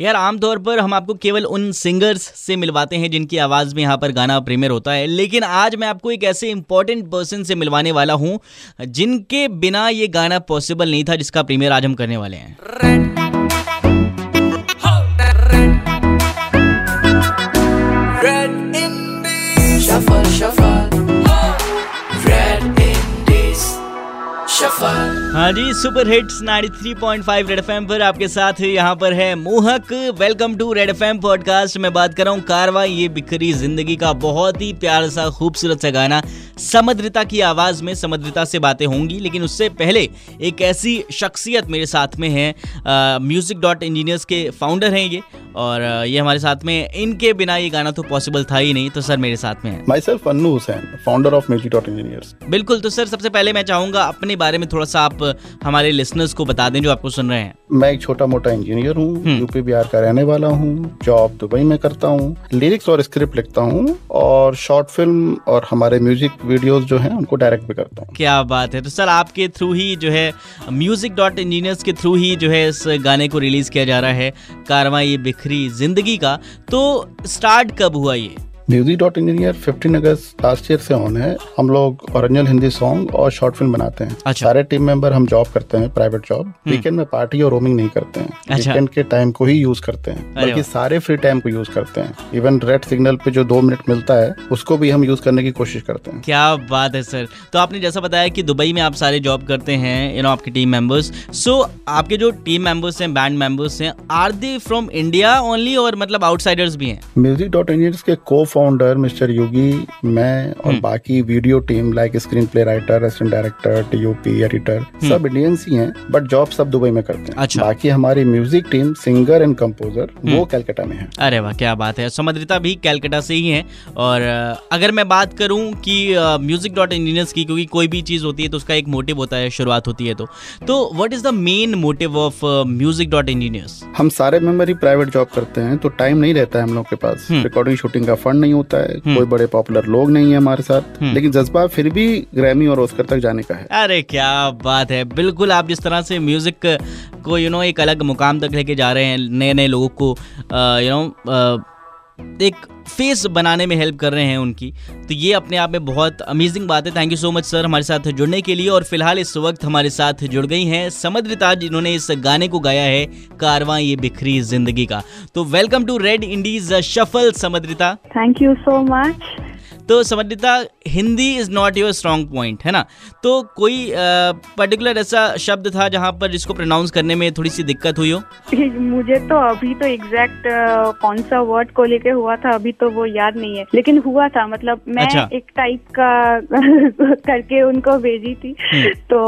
यार, आमतौर पर हम आपको केवल उन सिंगर्स से मिलवाते हैं जिनकी आवाज़ में यहाँ पर गाना प्रीमियर होता है, लेकिन आज मैं आपको एक ऐसे इंपॉर्टेंट पर्सन से मिलवाने वाला हूँ, जिनके बिना ये गाना पॉसिबल नहीं था, जिसका प्रीमियर आज हम करने वाले हैं। हाँ जी सुपर हिट्स 93.5 रेड एफएम पर आपके साथ यहाँ पर है Mohak. Welcome to Red FM podcast मैं बात कर रहा हूँ कारवा ये बिखरी ज़िंदगी का बहुत ही प्यार सा खूबसूरत सा गाना। समद्रता की आवाज़ में समद्रता से बातें होंगी लेकिन उससे पहले एक ऐसी शख्सियत मेरे साथ में है। म्यूज़िक डॉट इंजीनियर्स के फाउंडर हैं ये और ये हमारे साथ में इनके बिना ये गाना तो पॉसिबल था ही नहीं तो सर मेरे साथ में है। Myself Annu Hussain founder of music dot engineers बिल्कुल तो सर सबसे पहले मैं चाहूँगा अपने बारे में थोड़ा सा आप हमारे लिसनर्स को बता दें जो आपको सुन रहे हैं। मैं एक छोटा मोटा इंजीनियर हूँ हम्म। यूपी बिहार का रहने वाला हूँ जॉब दुबई में करता हूँ लिरिक्स और स्क्रिप्ट लिखता हूँ और शॉर्ट फ़िल्म और हमारे म्यूज़िक वीडियोस जो हैं उनको डायरेक्ट भी करता हूँ। क्या बात है। तो सर आपके थ्रू ही जो है म्यूज़िक डॉट इंजीनियर्स के थ्रू ही जो है इस गाने को रिलीज़ किया जा रहा है कारवा ये बिखरी ज़िंदगी का। तो स्टार्ट कब हुआ ये? म्यूज़िक डॉट इंजीनियर फिफ्टीन अगस्त लास्ट ईयर से ऑन है। हम लोग ओरिजिनल हिंदी सॉन्ग और शॉर्ट फ़िल्म बनाते हैं। अच्छा। सारे टीम मेंबर हम जॉब करते हैं प्राइवेट जॉब वीकेंड में पार्टी और रोमिंग नहीं करते हैं। अच्छा। वीकेंड के टाइम को ही यूज़ करते हैं। बल्कि सारे फ्री टाइम को यूज़ करते हैं। इवन रेड सिग्नल पे जो दो मिनट मिलता है उसको भी हम यूज़ करने की कोशिश करते हैं। क्या बात है सर तो आपने जैसा बताया कि दुबई में आप सारे जॉब करते हैं यू नो आपकी टीम मेंबर्स सो आपके जो टीम मेंबर्स हैं बैंड मेंबर्स हैं are they from India only और मतलब आउटसाइडर्स भी हैं? म्यूज़िक डॉट इंजीनियर्स के को फाउंडर मिस्टर योगी मैं और हम्म। बाकी video team like screenplay writer assistant director DOP editor सब इंडियंस ही हैं बट जॉब सब दुबई में करते हैं। अच्छा। बाकी हमारी music team singer and composer वो कैलकाटा में है। अरे वाह क्या बात है। समुद्रिता भी कैलकाटा से ही है। और अगर मैं बात करूँ कि म्यूज़िक डॉट इंजीनियर्स की क्योंकि कोई भी चीज़ होती है तो उसका एक मोटिव होता है शुरुआत होती है तो। तो what is the main motive of music dot engineers हम सारे मेंबर ही प्राइवेट जॉब करते हैं तो टाइम नहीं रहता है हम लोग के पास। रिकॉर्डिंग हम्म। शूटिंग का फंड नहीं होता है कोई बड़े पॉपुलर लोग नहीं है हमारे साथ हम्म। लेकिन जज्बा फिर भी ग्रैमी और ऑस्कर तक जाने का है। अरे क्या बात है। बिल्कुल आप जिस तरह से म्यूज़िक को यू नो एक अलग मुकाम तक लेके जा रहे हैं नए नए लोगों को यू नो एक फेस बनाने में हेल्प कर रहे हैं उनकी। तो ये अपने आप में बहुत अमेजिंग बात है। Thank you so much sir हमारे साथ जुड़ने के लिए। और फ़िलहाल इस वक्त हमारे साथ जुड़ गई हैं समद्रिता जिन्होंने इस गाने को गाया है, कारवां ये बिखरी ज़िंदगी का। तो welcome to Red Indies Shuffle Samadrita thank you so much तो समझता Hindi is not your strong point है ना तो कोई पर्टिकुलर ऐसा शब्द था जहाँ पर जिसको प्रोनाउंस करने में थोड़ी सी दिक्कत हुई हो मुझे तो अभी तो एग्जैक्ट कौन सा वर्ड को लेके हुआ था अभी तो वो याद नहीं है लेकिन हुआ था मतलब मैं अच्छा। एक टाइप का करके उनको भेजी थी हम्म। तो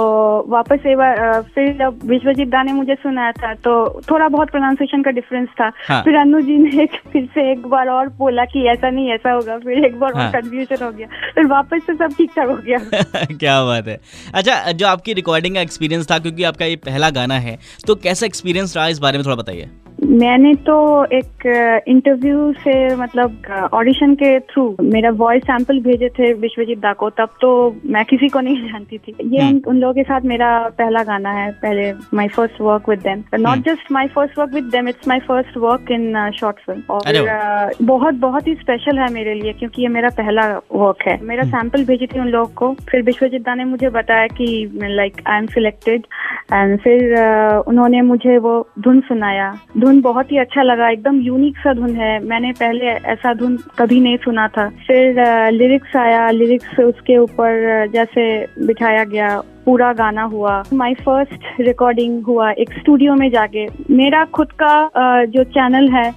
वापस एक बार फिर जब विश्वजीत दा ने मुझे सुनाया था तो थोड़ा बहुत प्रोनाउंसिएशन का डिफरेंस था हाँ। फिर अनु जी ने फिर से एक बार और बोला कि ऐसा नहीं ऐसा होगा फिर एक बार हाँ। और कंफ्यूजन हो गया। फिर वापस से सब ठीक ठाक हो गया। क्या बात है। अच्छा जो आपकी रिकॉर्डिंग का एक्सपीरियंस था, क्योंकि आपका ये पहला गाना है तो कैसा एक्सपीरियंस रहा? इस बारे में थोड़ा बताइए। मैंने तो एक इंटरव्यू से मतलब ऑडिशन के थ्रू मेरा वॉइस सैंपल भेजे थे विश्वजीत दा को तब तो मैं किसी को नहीं जानती थी। ये उन, उन लोगों के साथ मेरा पहला गाना है पहले my first work with them not just my first work with them it's my first work in short film और बहुत बहुत ही स्पेशल है मेरे लिए क्योंकि ये मेरा पहला वर्क है। मेरा सैंपल हम्म। भेजी थी उन लोगों को फिर विश्वजीत दा ने मुझे बताया कि like I am selected and फिर uh, उन्होंने मुझे वो धुन सुनाया। धुन बहुत ही अच्छा लगा एकदम यूनिक सा धुन है। मैंने पहले ऐसा धुन कभी नहीं सुना था। फिर लिरिक्स आया। लिरिक्स उसके ऊपर जैसे बिठाया गया पूरा गाना हुआ माई फ़र्स्ट रिकॉर्डिंग हुआ एक स्टूडियो में जाके मेरा खुद का जो चैनल है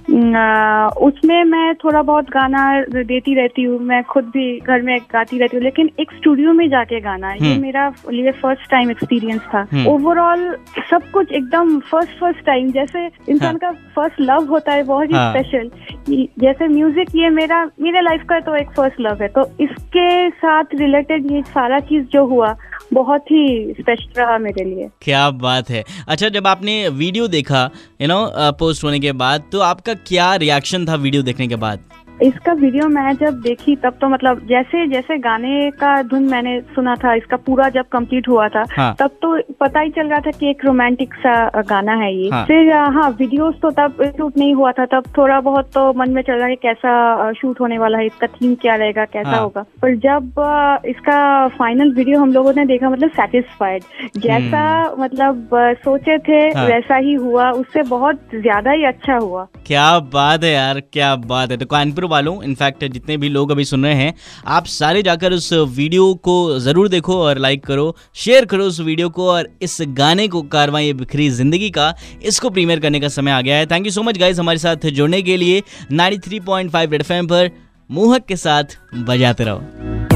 उसमें मैं थोड़ा बहुत गाना देती रहती हूँ मैं खुद भी घर में गाती रहती हूँ लेकिन एक स्टूडियो में जाके गाना ये हम्म। मेरा लिए फ़र्स्ट टाइम एक्सपीरियंस था ओवरऑल हम्म। सब कुछ एकदम फ़र्स्ट फ़र्स्ट टाइम जैसे इंसान हाँ। का फ़र्स्ट लव होता है बहुत ही स्पेशल हाँ। जैसे म्यूज़िक ये मेरा मेरे लाइफ का तो एक फ़र्स्ट लव है तो इसके साथ रिलेटेड ये सारा चीज़ जो हुआ बहुत ही स्पेशल रहा मेरे लिए। क्या बात है। अच्छा जब आपने वीडियो देखा यू नो पोस्ट होने के बाद तो आपका क्या रिएक्शन था वीडियो देखने के बाद? इसका वीडियो मैं जब देखी तब तो मतलब जैसे जैसे गाने का धुन मैंने सुना था इसका पूरा जब कंप्लीट हुआ था हाँ. तब तो पता ही चल रहा था कि एक रोमांटिक सा गाना है ये हाँ. फिर हाँ वीडियोस तो तब शूट नहीं हुआ था तब थोड़ा बहुत तो मन में चल रहा है कैसा शूट होने वाला है इसका थीम क्या रहेगा कैसा हाँ. होगा पर जब इसका फाइनल वीडियो हम लोगों ने देखा मतलब सेटिस्फाइड जैसा हम्म। मतलब सोचे थे हाँ. वैसा ही हुआ उससे बहुत ज़्यादा ही अच्छा हुआ क्या बात है यार क्या बात है तो कानपुर वालों इनफैक्ट जितने भी लोग अभी सुन रहे हैं, आप सारे जाकर उस वीडियो को ज़रूर देखो और लाइक करो शेयर करो उस वीडियो को और इस गाने को कारवाई बिखरी ज़िंदगी का, इसको प्रीमियर करने का समय आ गया है। Thank you so much guys हमारे साथ जुड़ने के लिए। नाइन थ्री पॉइंट फाइव पर मोहक के साथ बजाते रहो।